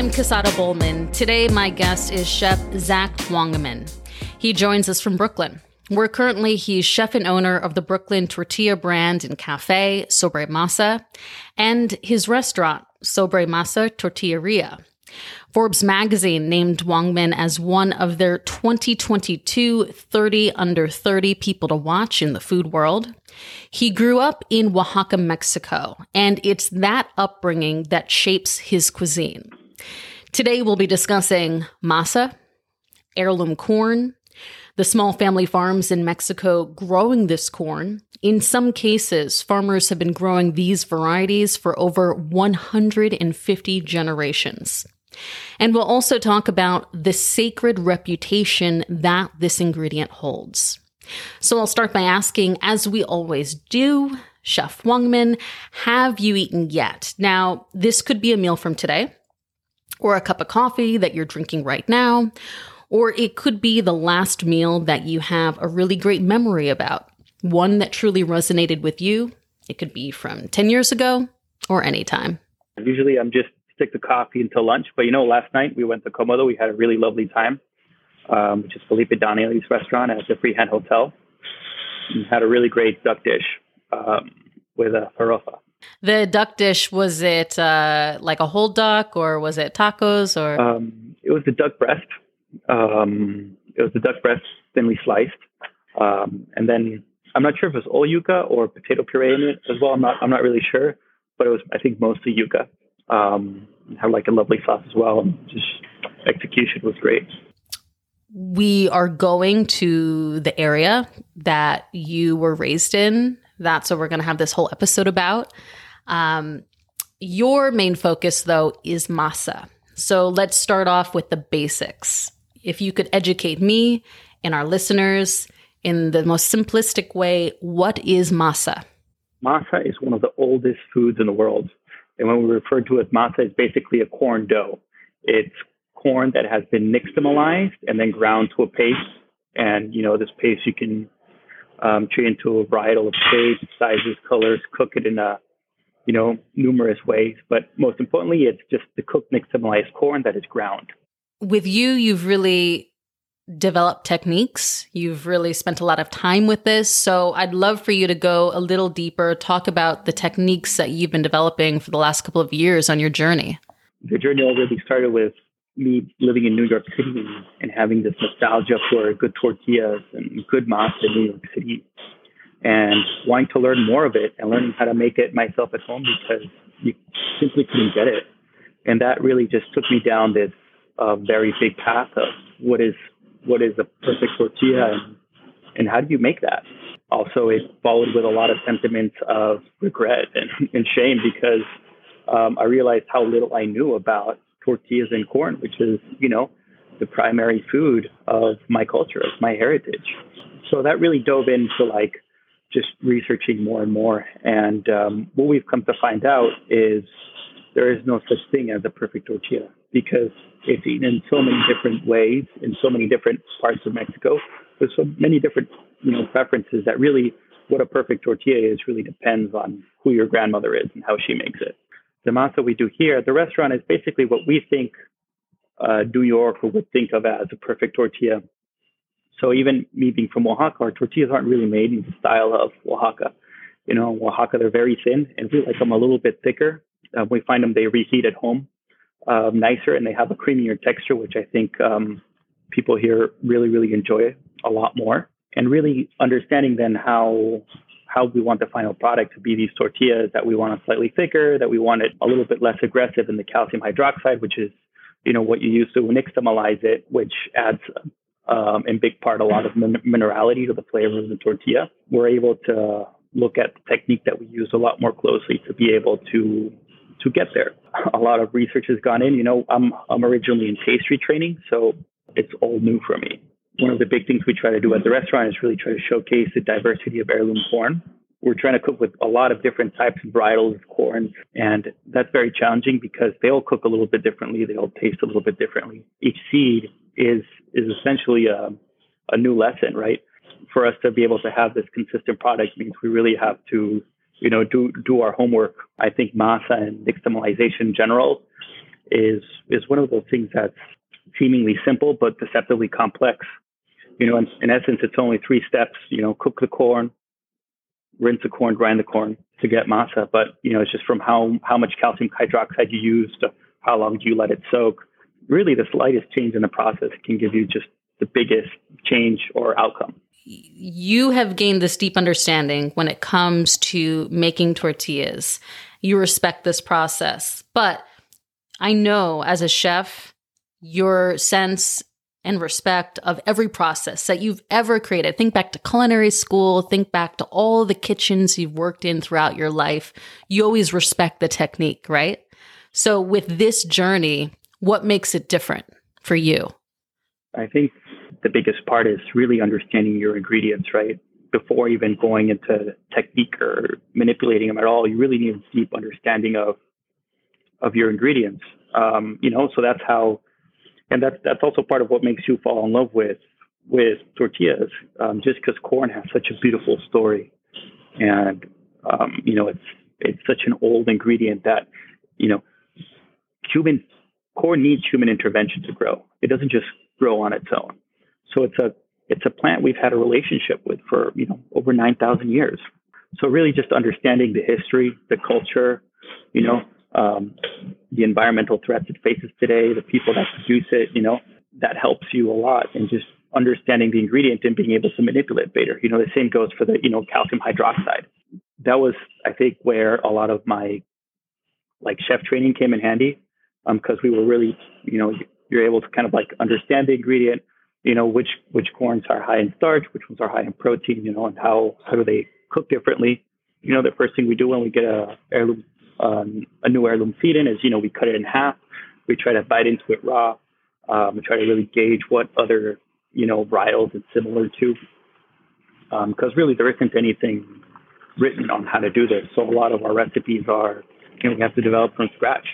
I'm Casada Bowman. Today, my guest is Chef Zach Wangeman. He joins us from Brooklyn. Where currently he's chef and owner of the Brooklyn tortilla brand and cafe, Sobre Masa, and his restaurant, Sobre Masa Tortilleria. Forbes magazine named Wangeman as one of their 2022 30 under 30 people to watch in the food world. He grew up in Oaxaca, Mexico, and it's that upbringing that shapes his cuisine. Today we'll be discussing masa, heirloom corn, the small family farms in Mexico growing this corn. In some cases, farmers have been growing these varieties for over 150 generations. And we'll also talk about the sacred reputation that this ingredient holds. So I'll start by asking, as we always do, Chef Wangeman, have you eaten yet? Now, this could be a meal from today, or a cup of coffee that you're drinking right now, or it could be the last meal that you have a really great memory about, one that truly resonated with you. It could be from 10 years ago or anytime. Usually I'm just stick to coffee until lunch, but you know, last night we went to Comodo. We had a really lovely time, um, which is Felipe Donnelly's restaurant at the Freehand Hotel. And had a really great duck dish um, with a farofa. The duck dish was it uh, like a whole duck or was it tacos or? Um, it was the duck breast um, it was the duck breast thinly sliced, um, and then I'm not sure if it was all yuca or potato puree in it as well. I'm not I'm not really sure, but it was I think mostly yuca. Um, had like a lovely sauce as well, and just execution was great. We are going to the area that you were raised in. That's what we're going to have this whole episode about. Um, your main focus, though, is masa. So let's start off with the basics if you could educate me and our listeners in the most simplistic way, what is masa? Masa is one of the oldest foods in the world. And when we refer to it as masa, it's basically a corn dough. It's corn that has been nixtamalized and then ground to a paste. And, you know, this paste you can um, treat into a variety of shapes, sizes, colors, cook it in a, you know, numerous ways. But most importantly, it's just the cooked nixtamalized corn that is ground with you, you've really developed techniques. You've really spent a lot of time with this. So I'd love for you to go a little deeper, talk about the techniques that you've been developing for the last couple of years on your journey. The journey already started with me living in New York City and having this nostalgia for good tortillas and good masa in New York City and wanting to learn more of it and learning how to make it myself at home because you simply couldn't get it. And that really just took me down this a very big path of what is what is a perfect tortilla and, and how do you make that. Also, it followed with a lot of sentiments of regret and, and shame because um, I realized how little I knew about tortillas and corn, which is you know the primary food of my culture, of my heritage. So that really dove into like just researching more and more. And um, what we've come to find out is there is no such thing as a perfect tortilla because it's eaten in so many different ways in so many different parts of Mexico. There's so many different, you know, preferences that really what a perfect tortilla is really depends on who your grandmother is and how she makes it. The masa we do here the restaurant is basically what we think uh, New York would think of as a perfect tortilla. So even me being from Oaxaca, our tortillas aren't really made in the style of Oaxaca. You know, Oaxaca they're very thin, and we like them a little bit thicker. Uh, we find them they reheat at home um, nicer and they have a creamier texture, which I think um, people here really, really enjoy a lot more. And really understanding then how how we want the final product to be these tortillas that we want it slightly thicker, that we want it a little bit less aggressive in the calcium hydroxide, which is you know what you use to nixtamalize it, which adds um, in big part a lot of min- minerality to the flavor of the tortilla. We're able to look at the technique that we use a lot more closely to be able to to get there. A lot of research has gone in. You know, I'm I'm originally in pastry training, so it's all new for me. One of the big things we try to do at the restaurant is really try to showcase the diversity of heirloom corn. We're trying to cook with a lot of different types of varietals of corn, and that's very challenging because they all cook a little bit differently. They all taste a little bit differently. Each seed is is essentially a, a new lesson, right? For us to be able to have this consistent product means we really have to you know, do do our homework. I think masa and nixtamalization in general is is one of those things that's seemingly simple but deceptively complex. You know, in, in essence, it's only three steps. You know, cook the corn, rinse the corn, grind the corn to get masa. But you know, it's just from how how much calcium hydroxide you use to how long do you let it soak. Really, the slightest change in the process can give you just the biggest change or outcome. You have gained this deep understanding when it comes to making tortillas. You respect this process, but I know as a chef, your sense and respect of every process that you've ever created. Think back to culinary school, think back to all the kitchens you've worked in throughout your life. You always respect the technique, right? So with this journey, what makes it different for you? I think the biggest part is really understanding your ingredients, right? Before even going into technique or manipulating them at all, you really need a deep understanding of of your ingredients. Um, you know, so that's how, and that's that's also part of what makes you fall in love with with tortillas. Um, just because corn has such a beautiful story, and um, you know, it's it's such an old ingredient that you know, human corn needs human intervention to grow. It doesn't just grow on its own. So it's a it's a plant we've had a relationship with for you know over nine thousand years. So really, just understanding the history, the culture, you know, um, the environmental threats it faces today, the people that produce it, you know, that helps you a lot in just understanding the ingredient and being able to manipulate better. You know, the same goes for the you know calcium hydroxide. That was, I think, where a lot of my like chef training came in handy because um, we were really, you know, you're able to kind of like understand the ingredient, you know, which which corns are high in starch, which ones are high in protein, you know, and how how do they cook differently. You know, the first thing we do when we get a heirloom um, a new heirloom feed in is, you know, we cut it in half. We try to bite into it raw. Um, we try to really gauge what other, you know, varietals it's similar to. Because um, really, there isn't anything written on how to do this. So a lot of our recipes are, you know, we have to develop from scratch.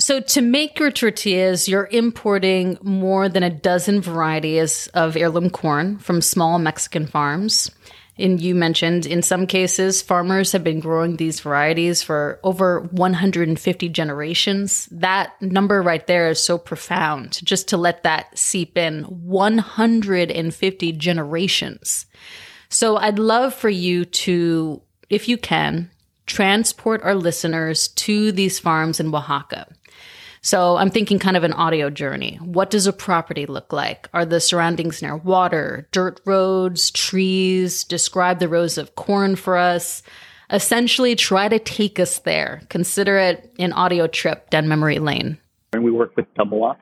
So, to make your tortillas, you're importing more than a dozen varieties of heirloom corn from small Mexican farms. And you mentioned in some cases, farmers have been growing these varieties for over 150 generations. That number right there is so profound, just to let that seep in 150 generations. So, I'd love for you to, if you can, transport our listeners to these farms in Oaxaca. So I'm thinking kind of an audio journey. What does a property look like? Are the surroundings near water, dirt roads, trees? Describe the rows of corn for us. Essentially, try to take us there. Consider it an audio trip down memory lane. And we work with Tamoa,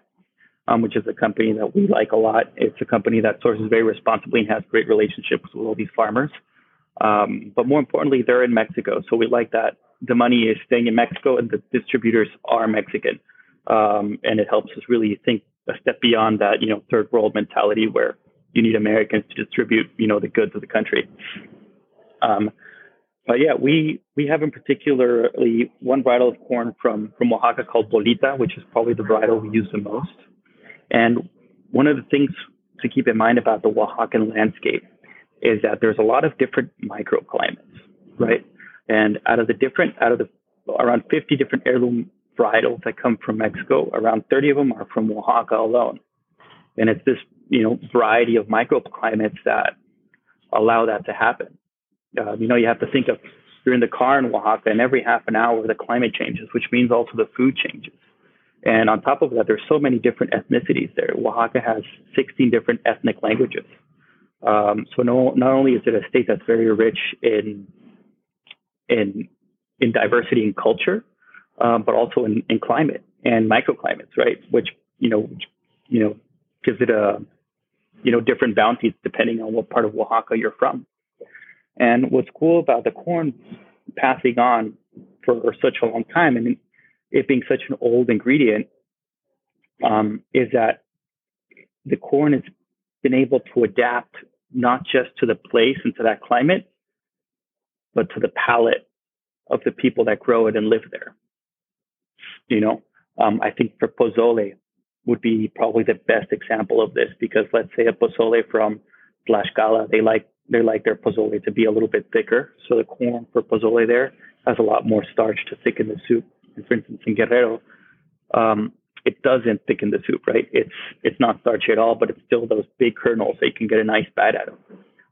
um, which is a company that we like a lot. It's a company that sources very responsibly and has great relationships with all these farmers. Um, but more importantly, they're in Mexico. So we like that the money is staying in Mexico and the distributors are Mexican. Um, and it helps us really think a step beyond that, you know, third world mentality where you need Americans to distribute, you know, the goods of the country. Um, but yeah, we we have in particularly one varietal of corn from from Oaxaca called Bolita, which is probably the varietal we use the most. And one of the things to keep in mind about the Oaxacan landscape is that there's a lot of different microclimates, right? And out of the different, out of the around 50 different heirloom varietals that come from Mexico. Around 30 of them are from Oaxaca alone. And it's this, you know, variety of microclimates that allow that to happen. Uh, you know, you have to think of you're in the car in Oaxaca, and every half an hour the climate changes, which means also the food changes. And on top of that, there's so many different ethnicities there. Oaxaca has 16 different ethnic languages. Um, so no, not only is it a state that's very rich in in in diversity and culture, um, but also in, in climate and microclimates, right? Which you know, you know, gives it a you know different bounties depending on what part of Oaxaca you're from. And what's cool about the corn passing on for such a long time and it being such an old ingredient um, is that the corn has been able to adapt not just to the place and to that climate, but to the palate of the people that grow it and live there. You know, um, I think for pozole would be probably the best example of this because let's say a pozole from Tlaxcala, they like they like their pozole to be a little bit thicker. So the corn for pozole there has a lot more starch to thicken the soup. And for instance, in Guerrero, um, it doesn't thicken the soup, right? It's it's not starchy at all, but it's still those big kernels that you can get a nice bite out of.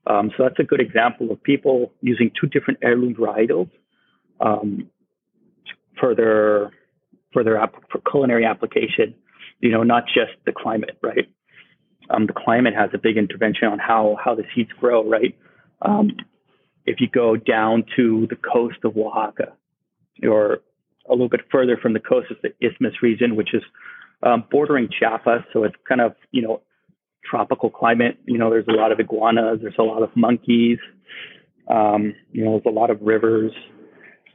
Um, so that's a good example of people using two different heirloom varietals um, for their for their for culinary application. You know, not just the climate, right? Um, the climate has a big intervention on how how the seeds grow, right? Um, if you go down to the coast of Oaxaca, or a little bit further from the coast is the Isthmus region, which is um, bordering Chiapas. So it's kind of, you know, tropical climate. You know, there's a lot of iguanas, there's a lot of monkeys, um, you know, there's a lot of rivers.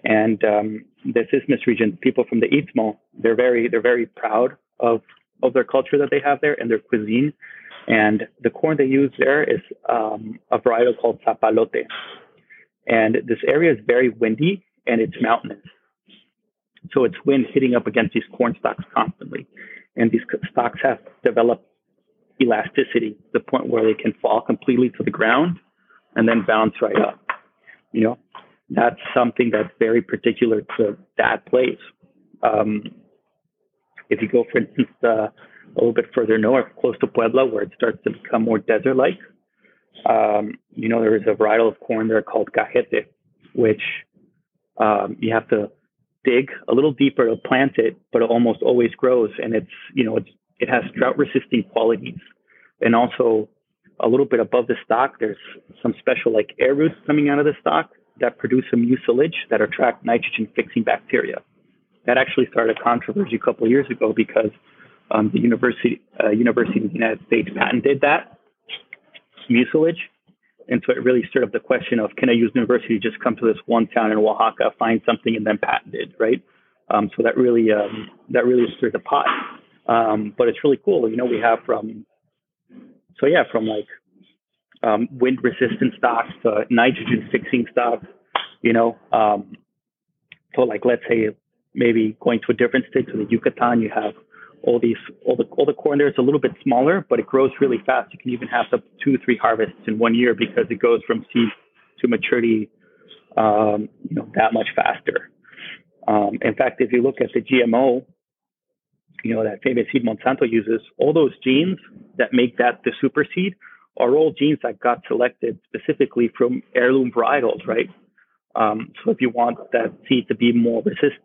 And um, this Isthmus region, people from the Istmo, they're very, they're very proud of, of their culture that they have there and their cuisine. And the corn they use there is um, a varietal called Zapalote. And this area is very windy and it's mountainous. So it's wind hitting up against these corn stalks constantly. And these stalks have developed elasticity to the point where they can fall completely to the ground and then bounce right up. You know, that's something that's very particular to that place. Um, if you go, for instance, uh, a little bit further north, close to Puebla, where it starts to become more desert-like, um, you know, there is a varietal of corn there called cajete, which um, you have to dig a little deeper to plant it, but it almost always grows, and it's you know it's it has drought resisting qualities, and also a little bit above the stock, there's some special like air roots coming out of the stalk that produce a mucilage that attract nitrogen fixing bacteria. That actually started a controversy a couple of years ago because um, the university uh, University of the United States patented that mucilage and so it really stirred up the question of can a university just come to this one town in Oaxaca, find something, and then patent it, right? Um, so that really um, that really stirred the pot. Um, but it's really cool. You know, we have from so yeah, from like um, wind resistant stocks to nitrogen fixing stocks. You know, um, so like let's say maybe going to a different state to the Yucatan, you have all these all the all the corn there is a little bit smaller, but it grows really fast. You can even have up two three harvests in one year because it goes from seed to maturity, um, you know, that much faster. Um, in fact, if you look at the GMO, you know that famous seed Monsanto uses, all those genes that make that the super seed are all genes that got selected specifically from heirloom varietals, right? Um, so if you want that seed to be more resist,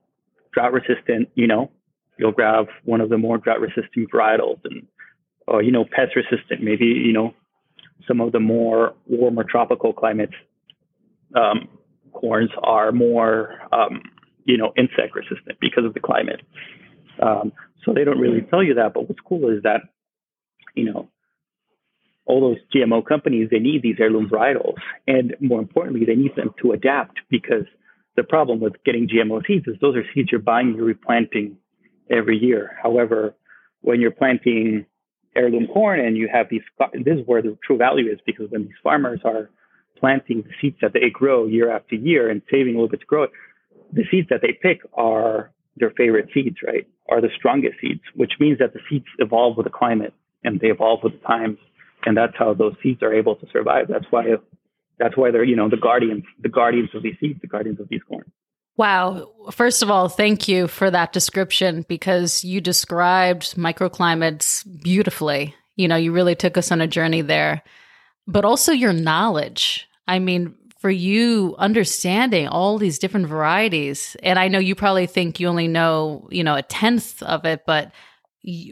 drought resistant, you know, you'll grab one of the more drought resistant varietals and or you know pest resistant maybe you know some of the more warmer tropical climates um, corns are more um, you know insect resistant because of the climate um, so they don't really tell you that but what's cool is that you know all those gmo companies they need these heirloom varietals and more importantly they need them to adapt because the problem with getting gmo seeds is those are seeds you're buying you're replanting every year. However, when you're planting heirloom corn and you have these, this is where the true value is because when these farmers are planting the seeds that they grow year after year and saving a little bit to grow it, the seeds that they pick are their favorite seeds, right? Are the strongest seeds, which means that the seeds evolve with the climate and they evolve with the times. And that's how those seeds are able to survive. That's why, that's why they're, you know, the guardians, the guardians of these seeds, the guardians of these corn. Wow. First of all, thank you for that description because you described microclimates beautifully. You know, you really took us on a journey there, but also your knowledge. I mean, for you understanding all these different varieties, and I know you probably think you only know, you know, a tenth of it, but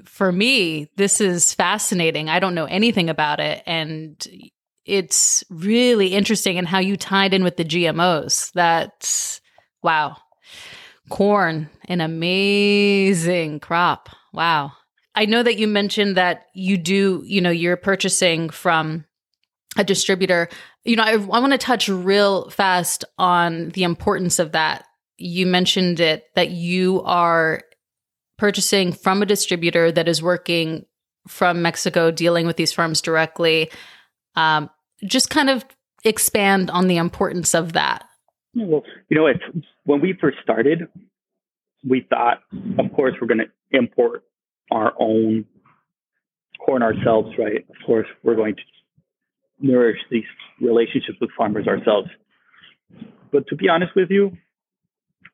for me, this is fascinating. I don't know anything about it. And it's really interesting in how you tied in with the GMOs. That's Wow. Corn, an amazing crop. Wow. I know that you mentioned that you do, you know, you're purchasing from a distributor. You know, I, I want to touch real fast on the importance of that. You mentioned it that you are purchasing from a distributor that is working from Mexico, dealing with these farms directly. Um, just kind of expand on the importance of that. Well, you know, it's when we first started, we thought, of course, we're going to import our own corn ourselves, right? Of course, we're going to nourish these relationships with farmers ourselves. But to be honest with you,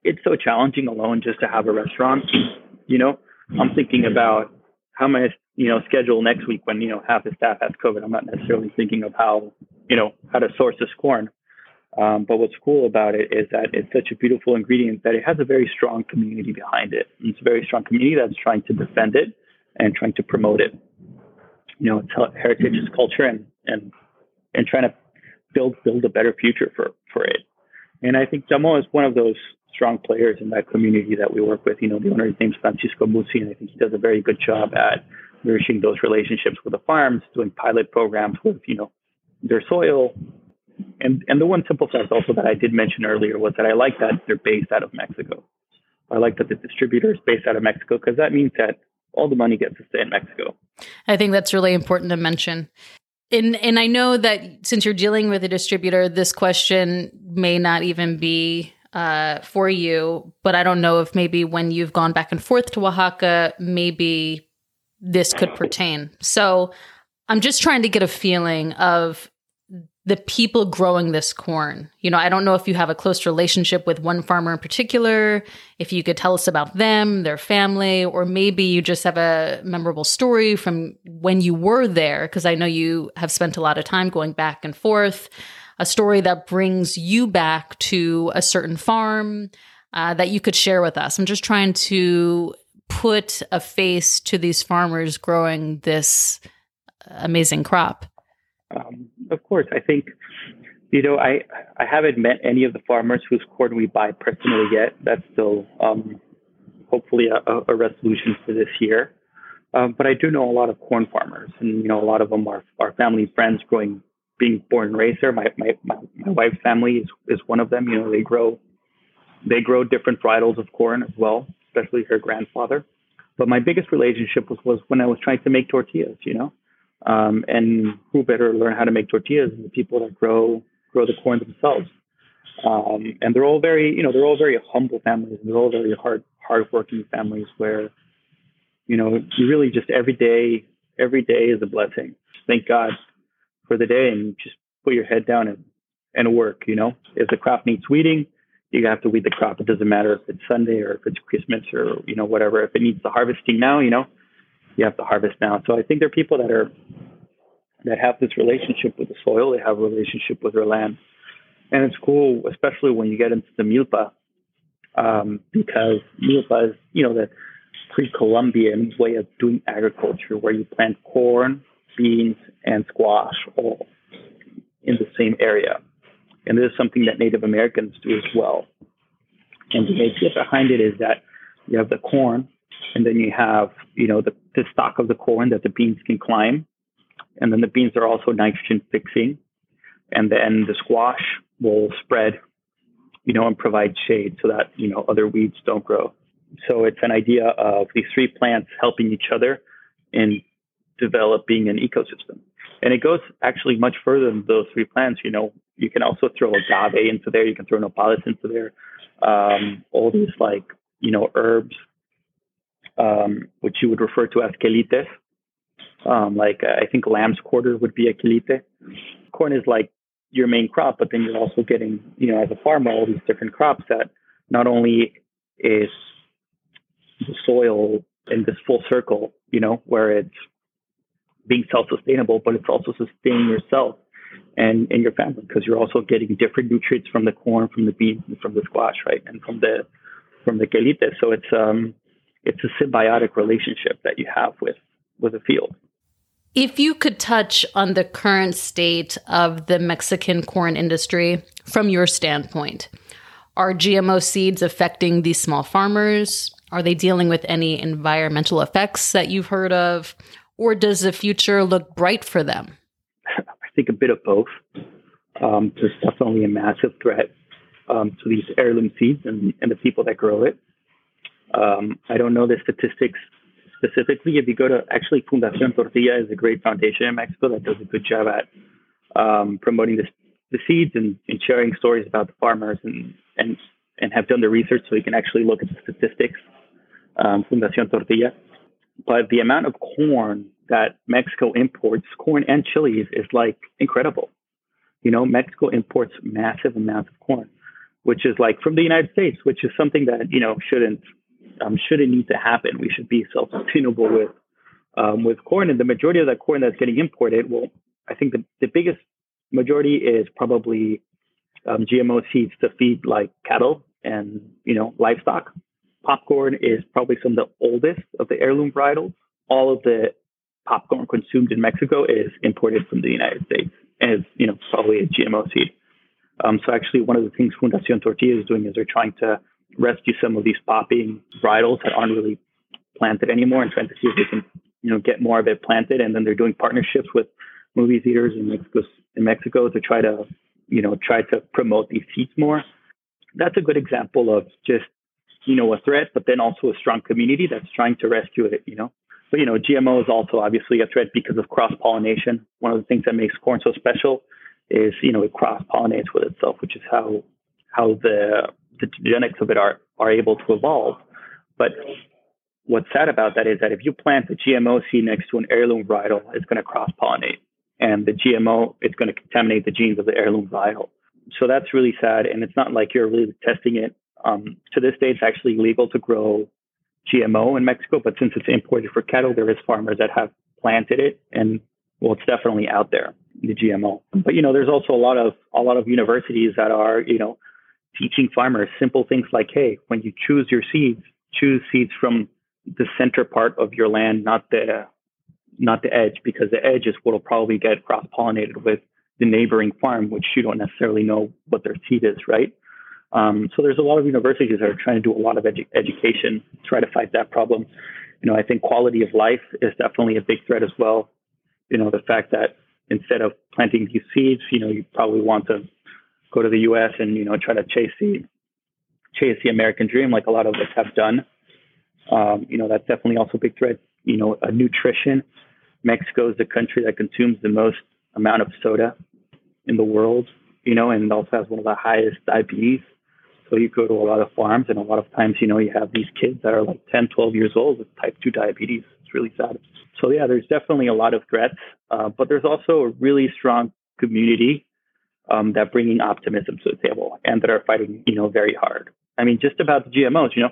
it's so challenging alone just to have a restaurant. You know, I'm thinking about how am I, you know, schedule next week when you know half the staff has COVID. I'm not necessarily thinking of how, you know, how to source this corn. Um, but what's cool about it is that it's such a beautiful ingredient that it has a very strong community behind it. And it's a very strong community that's trying to defend it and trying to promote it. You know, it's heritage, it's culture, and and and trying to build build a better future for for it. And I think Tamoa is one of those strong players in that community that we work with. You know, the owner's name is Francisco Musi, and I think he does a very good job at nourishing those relationships with the farms, doing pilot programs with, you know, their soil. And and the one simple fact also that I did mention earlier was that I like that they're based out of Mexico. I like that the distributor is based out of Mexico because that means that all the money gets to stay in Mexico. I think that's really important to mention. And and I know that since you're dealing with a distributor, this question may not even be uh, for you, but I don't know if maybe when you've gone back and forth to Oaxaca, maybe this could pertain. So I'm just trying to get a feeling of the people growing this corn. You know, I don't know if you have a close relationship with one farmer in particular, if you could tell us about them, their family, or maybe you just have a memorable story from when you were there, because I know you have spent a lot of time going back and forth, a story that brings you back to a certain farm uh, that you could share with us. I'm just trying to put a face to these farmers growing this amazing crop. Um, of course, I think you know I I haven't met any of the farmers whose corn we buy personally yet. That's still um, hopefully a, a, resolution for this year. Um, but I do know a lot of corn farmers, and you know a lot of them are are family friends growing, being born there. My my my, my wife's family is is one of them. You know they grow they grow different varietals of corn as well, especially her grandfather. But my biggest relationship was was when I was trying to make tortillas. You know, um, and who better learn how to make tortillas than the people that grow grow the corn themselves? Um, and they're all very, you know, they're all very humble families. They're all very hard hardworking families where, you know, you really just every day, every day is a blessing. thank God for the day and just put your head down and, and work, you know. If the crop needs weeding, you have to weed the crop. It doesn't matter if it's Sunday or if it's Christmas or, you know, whatever. If it needs the harvesting now, you know, you have to harvest now. So I think there are people that are that have this relationship with the soil, they have a relationship with their land. And it's cool, especially when you get into the milpa, um, because milpa is, you know, the pre-Columbian way of doing agriculture where you plant corn, beans, and squash all in the same area. And this is something that Native Americans do as well. And the idea behind it is that you have the corn, and then you have, you know, the, the stalk of the corn that the beans can climb. And then the beans are also nitrogen fixing. And then the squash will spread, you know, and provide shade so that, you know, other weeds don't grow. So it's an idea of these three plants helping each other in developing an ecosystem. And it goes actually much further than those three plants. You know, you can also throw agave into there. You can throw nopales into there. Um, all these like, you know, herbs um, which you would refer to as quelites. Um, like uh, I think lamb's quarter would be a quelite. Corn is like your main crop, but then you're also getting, you know, as a farmer, all these different crops that not only is the soil in this full circle, you know, where it's being self-sustainable, but it's also sustaining yourself and, and your family because you're also getting different nutrients from the corn, from the beans, from the squash, right, and from the from the quelite. So it's um, it's a symbiotic relationship that you have with with a field. If you could touch on the current state of the Mexican corn industry from your standpoint, are GMO seeds affecting these small farmers? Are they dealing with any environmental effects that you've heard of? Or does the future look bright for them? I think a bit of both. Um, there's definitely a massive threat um, to these heirloom seeds and, and the people that grow it. Um, I don't know the statistics specifically. If you go to actually Fundación Tortilla is a great foundation in Mexico that does a good job at um, promoting this, the seeds and, and, sharing stories about the farmers and, and, and have done the research so you can actually look at the statistics. Um, Fundación Tortilla. But the amount of corn that Mexico imports, corn and chilies, is like incredible. You know, Mexico imports massive amounts of corn, which is like from the United States, which is something that, you know, shouldn't um, shouldn't need to happen. We should be self-sustainable with um, with corn, and the majority of that corn that's getting imported, well, I think the, the biggest majority is probably um, GMO seeds to feed like cattle and you know livestock. Popcorn is probably some of the oldest of the heirloom varietals. All of the popcorn consumed in Mexico is imported from the United States, and is you know probably a GMO seed. Um, so actually, one of the things Fundación Tortilla is doing is they're trying to rescue some of these popping varietals that aren't really planted anymore, and trying to see if they can you know get more of it planted. And then they're doing partnerships with movie theaters in Mexico in Mexico to try to you know try to promote these seeds more. That's a good example of just you know a threat, but then also a strong community that's trying to rescue it. You know. But you know, GMO is also obviously a threat because of cross pollination. One of the things that makes corn so special is you know it cross pollinates with itself, which is how how the the genetics of it are are able to evolve. But what's sad about that is that if you plant the GMO seed next to an heirloom varietal, it's going to cross pollinate, and the GMO is going to contaminate the genes of the heirloom varietal. So that's really sad, and it's not like you're really testing it. Um, to this day, it's actually legal to grow GMO in Mexico, but since it's imported for cattle, there is farmers that have planted it, and well, it's definitely out there the GMO. But you know, there's also a lot of a lot of universities that are you know teaching farmers simple things like, hey, when you choose your seeds, choose seeds from the center part of your land, not the not the edge, because the edge is what will probably get cross pollinated with the neighboring farm, which you don't necessarily know what their seed is, right? Um, so there's a lot of universities that are trying to do a lot of edu- education, try to fight that problem. You know, I think quality of life is definitely a big threat as well. You know, the fact that instead of planting these seeds, you know, you probably want to go to the U.S. and you know try to chase the chase the American dream, like a lot of us have done. Um, you know, that's definitely also a big threat. You know, nutrition. Mexico is the country that consumes the most amount of soda in the world. You know, and also has one of the highest diabetes. So you go to a lot of farms, and a lot of times, you know, you have these kids that are like 10, 12 years old with type 2 diabetes. It's really sad. So yeah, there's definitely a lot of threats, uh, but there's also a really strong community um, that bringing optimism to the table and that are fighting, you know, very hard. I mean, just about the GMOs, you know,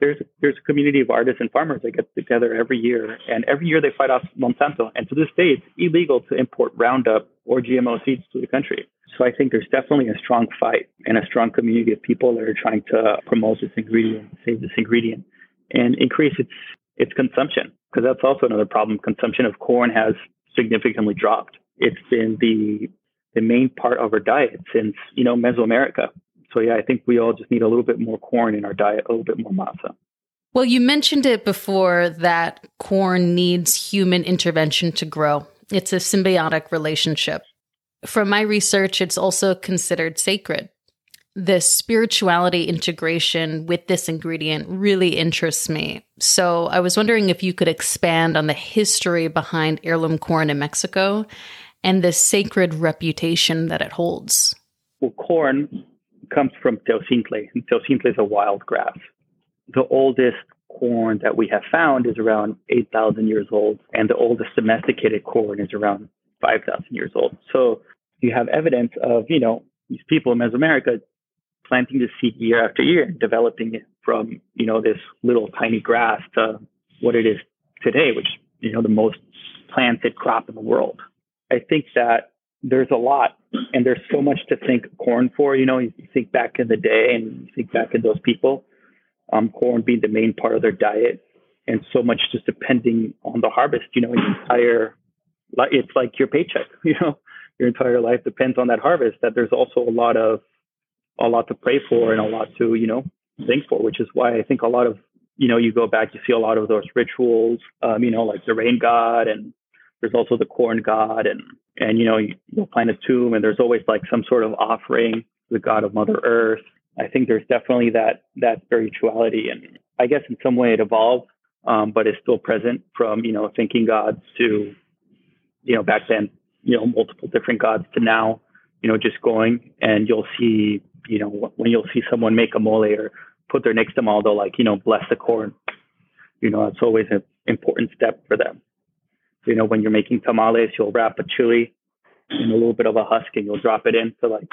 there's there's a community of artists and farmers that get together every year, and every year they fight off Monsanto. And to this day, it's illegal to import Roundup or GMO seeds to the country. So I think there's definitely a strong fight and a strong community of people that are trying to promote this ingredient, save this ingredient, and increase its its consumption because that's also another problem. Consumption of corn has significantly dropped. It's been the the main part of our diet since you know Mesoamerica. So yeah, I think we all just need a little bit more corn in our diet, a little bit more masa. Well, you mentioned it before that corn needs human intervention to grow. It's a symbiotic relationship. From my research, it's also considered sacred the spirituality integration with this ingredient really interests me. So I was wondering if you could expand on the history behind heirloom corn in Mexico and the sacred reputation that it holds. Well, corn comes from teosinte, and teosinte is a wild grass. The oldest corn that we have found is around 8,000 years old, and the oldest domesticated corn is around 5,000 years old. So you have evidence of, you know, these people in Mesoamerica planting the seed year after year and developing it from, you know, this little tiny grass to what it is today, which, you know, the most planted crop in the world. I think that there's a lot and there's so much to thank corn for. You know, you think back in the day and you think back in those people, um, corn being the main part of their diet and so much just depending on the harvest, you know, your entire, it's like your paycheck, you know, your entire life depends on that harvest, that there's also a lot of a lot to pray for and a lot to, you know, think for, which is why I think a lot of, you know, you go back, you see a lot of those rituals, um, you know, like the rain god and there's also the corn god and, and, you know, you, will find a tomb and there's always like some sort of offering to the god of mother earth. I think there's definitely that, that spirituality and I guess in some way it evolved, um, but it's still present from, you know, thinking gods to, you know, back then, you know, multiple different gods to now, you know, just going and you'll see you know, when you'll see someone make a mole or put their nixtamal, they'll like, you know, bless the corn. You know, it's always an important step for them. You know, when you're making tamales, you'll wrap a chili in a little bit of a husk and you'll drop it in to like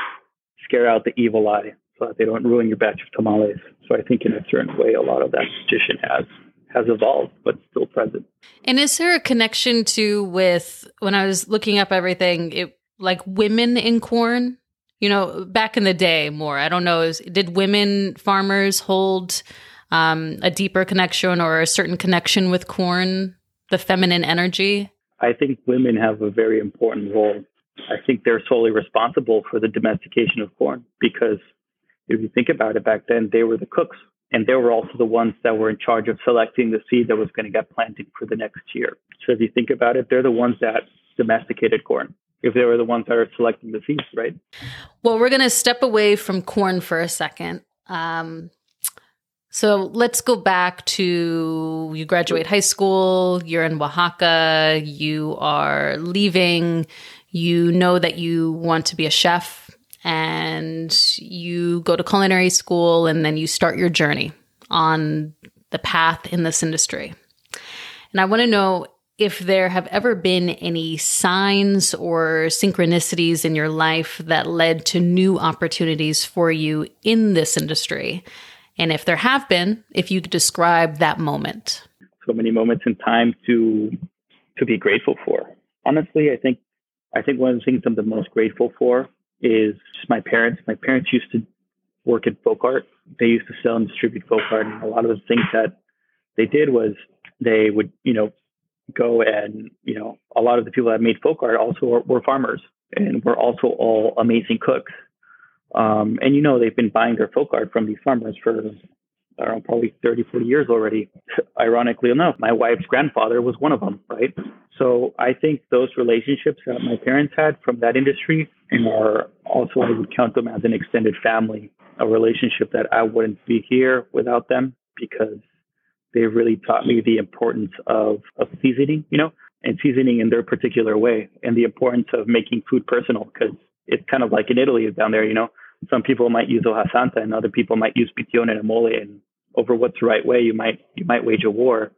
scare out the evil eye. so that they don't ruin your batch of tamales. So I think in a certain way, a lot of that tradition has has evolved, but still present. And is there a connection to with when I was looking up everything, it like women in corn? You know, back in the day, more. I don't know. Is, did women farmers hold um, a deeper connection or a certain connection with corn, the feminine energy? I think women have a very important role. I think they're solely responsible for the domestication of corn because if you think about it, back then they were the cooks and they were also the ones that were in charge of selecting the seed that was going to get planted for the next year. So if you think about it, they're the ones that domesticated corn. If they were the ones that are selecting the seeds, right? Well, we're going to step away from corn for a second. Um, so let's go back to you graduate high school, you're in Oaxaca, you are leaving, you know that you want to be a chef and you go to culinary school and then you start your journey on the path in this industry. And I want to know if there have ever been any signs or synchronicities in your life that led to new opportunities for you in this industry. And if there have been, if you could describe that moment. So many moments in time to to be grateful for. Honestly, I think I think one of the things I'm the most grateful for is just my parents. My parents used to work at folk art. They used to sell and distribute folk art. And a lot of the things that they did was they would, you know, go and, you know, a lot of the people that made folk art also were, were farmers and were also all amazing cooks. Um, and, you know, they've been buying their folk art from these farmers for I don't know, probably 30, 40 years already. Ironically enough, my wife's grandfather was one of them, right? So I think those relationships that my parents had from that industry and are also, I would count them as an extended family, a relationship that I wouldn't be here without them because they really taught me the importance of, of seasoning, you know, and seasoning in their particular way and the importance of making food personal because it's kind of like in Italy down there, you know, some people might use hoja santa and other people might use pitiona and mole and over what's the right way, you might you might wage a war.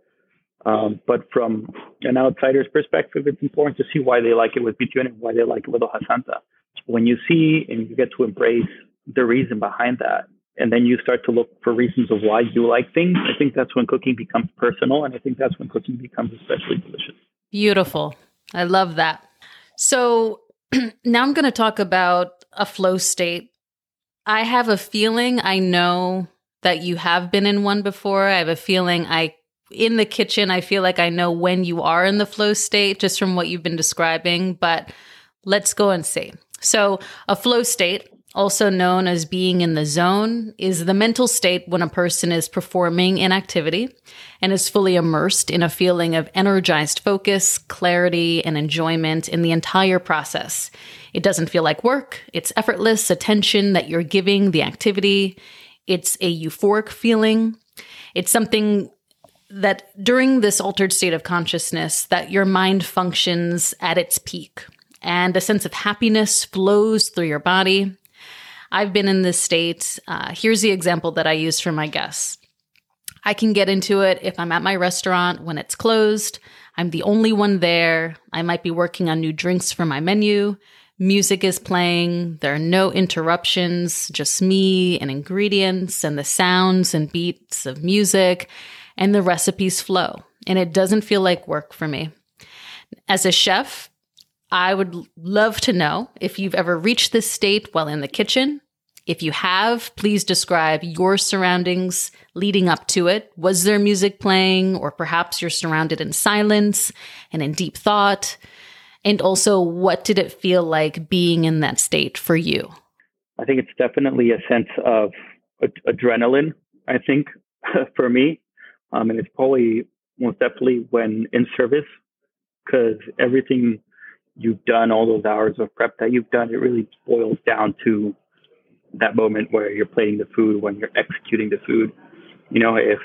Um, but from an outsider's perspective, it's important to see why they like it with pitiona and why they like it with hoja santa. When you see and you get to embrace the reason behind that, and then you start to look for reasons of why you like things, I think that's when cooking becomes personal, and I think that's when cooking becomes especially delicious. Beautiful. I love that. So now I'm going to talk about a flow state. I have a feeling I know that you have been in one before. I have a feeling I in the kitchen, I feel like I know when you are in the flow state just from what you've been describing, but let's go and see. So, a flow state, also known as being in the zone, is the mental state when a person is performing an activity and is fully immersed in a feeling of energized focus, clarity, and enjoyment in the entire process. It doesn't feel like work, it's effortless attention that you're giving the activity. It's a euphoric feeling. It's something that during this altered state of consciousness that your mind functions at its peak and a sense of happiness flows through your body. I've been in this state. Uh, here's the example that I use for my guests. I can get into it if I'm at my restaurant when it's closed. I'm the only one there. I might be working on new drinks for my menu. Music is playing. There are no interruptions, just me and ingredients and the sounds and beats of music, and the recipes flow. And it doesn't feel like work for me. As a chef, I would love to know if you've ever reached this state while in the kitchen. If you have, please describe your surroundings leading up to it. Was there music playing, or perhaps you're surrounded in silence and in deep thought? And also, what did it feel like being in that state for you? I think it's definitely a sense of ad- adrenaline, I think, for me. Um, and it's probably most definitely when in service, because everything you've done, all those hours of prep that you've done, it really boils down to that moment where you're plating the food, when you're executing the food. You know, if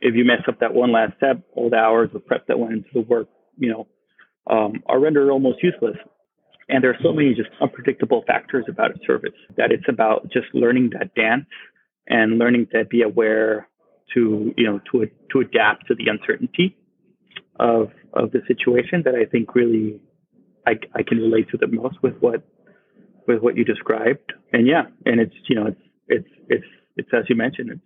if you mess up that one last step, all the hours of prep that went into the work, you know, um, are rendered almost useless. And there are so many just unpredictable factors about a service that it's about just learning that dance and learning to be aware to you know to to adapt to the uncertainty of of the situation that I think really I, I can relate to the most with what with what you described. And yeah, and it's you know it's it's it's it's as you mentioned. It's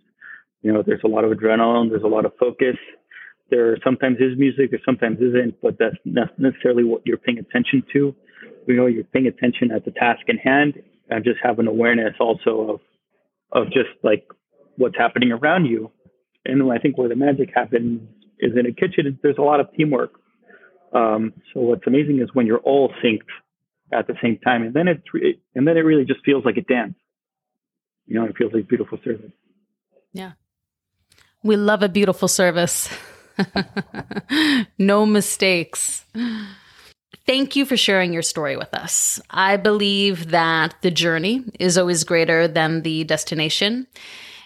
you know, there's a lot of adrenaline, there's a lot of focus. There sometimes is music, there sometimes isn't, but that's not necessarily what you're paying attention to. You know, you're paying attention at the task in hand, and just have an awareness also of of just like what's happening around you. And I think where the magic happens is in a kitchen. There's a lot of teamwork. Um, so what's amazing is when you're all synced at the same time, and then it and then it really just feels like a dance. You know, it feels like beautiful service. Yeah, we love a beautiful service. no mistakes. Thank you for sharing your story with us. I believe that the journey is always greater than the destination.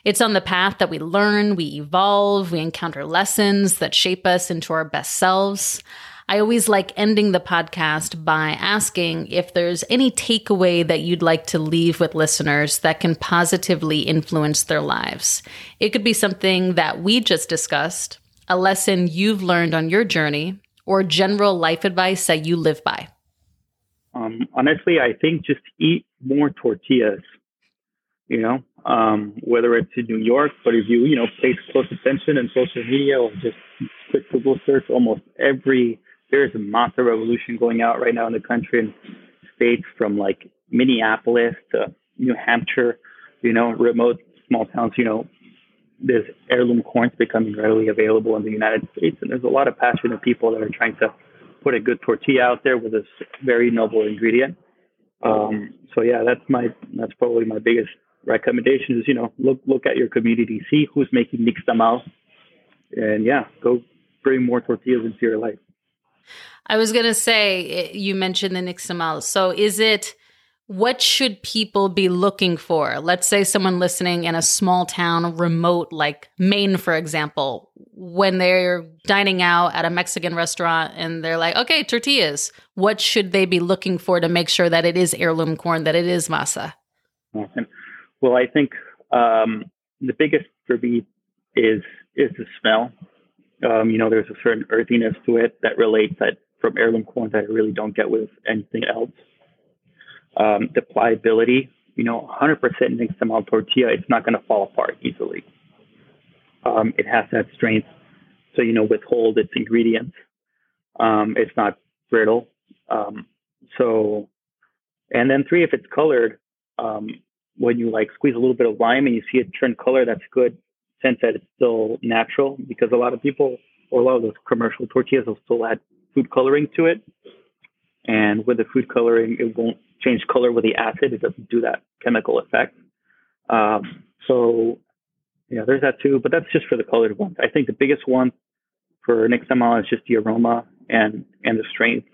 It's on the path that we learn, we evolve, we encounter lessons that shape us into our best selves. I always like ending the podcast by asking if there's any takeaway that you'd like to leave with listeners that can positively influence their lives. It could be something that we just discussed, a lesson you've learned on your journey, or general life advice that you live by. Um, honestly, I think just eat more tortillas. You know, um, whether it's in New York, but if you, you know, pay close attention in social media or just quick Google search, almost every, there's a masa revolution going out right now in the country and states from like Minneapolis to New Hampshire, you know, remote small towns, you know, there's heirloom corns becoming readily available in the United States. And there's a lot of passionate people that are trying to put a good tortilla out there with this very noble ingredient. Um, so yeah, that's my, that's probably my biggest recommendation is, you know, look look at your community, see who's making nixtamal, and yeah, go bring more tortillas into your life. I was gonna say you mentioned the nixtamal. So is it what should people be looking for? Let's say someone listening in a small town, remote, like Maine, for example, when they're dining out at a Mexican restaurant and they're like, okay, tortillas, what should they be looking for to make sure that it is heirloom corn, that it is masa? Well, I think um, the biggest for me is is the smell. Um, you know, there's a certain earthiness to it that relates that from heirloom corn that I really don't get with anything else. Um, the pliability, you know, 100% nixtamal tortilla, it's not going to fall apart easily. Um, it has that strength so you know withhold its ingredients. Um, it's not brittle. Um, so, and then three, if it's colored, um, when you like squeeze a little bit of lime and you see it turn color, that's good sense that it's still natural because a lot of people or a lot of those commercial tortillas will still add food coloring to it. And with the food coloring, it won't change color with the acid. It doesn't do that chemical effect. Um, so, yeah, there's that too. But that's just for the colored ones. I think the biggest one for nixtamal is just the aroma and and the strength.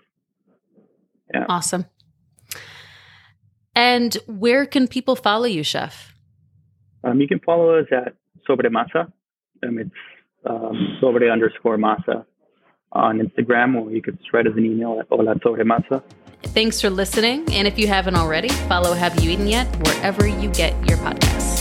Yeah. Awesome. And where can people follow you, Chef? Um, you can follow us at Sobre Masa. Um, it's um, sobre underscore masa on Instagram, or you could write us an email at hola sobre masa. Thanks for listening. And if you haven't already, follow Have You Eaten Yet wherever you get your podcasts.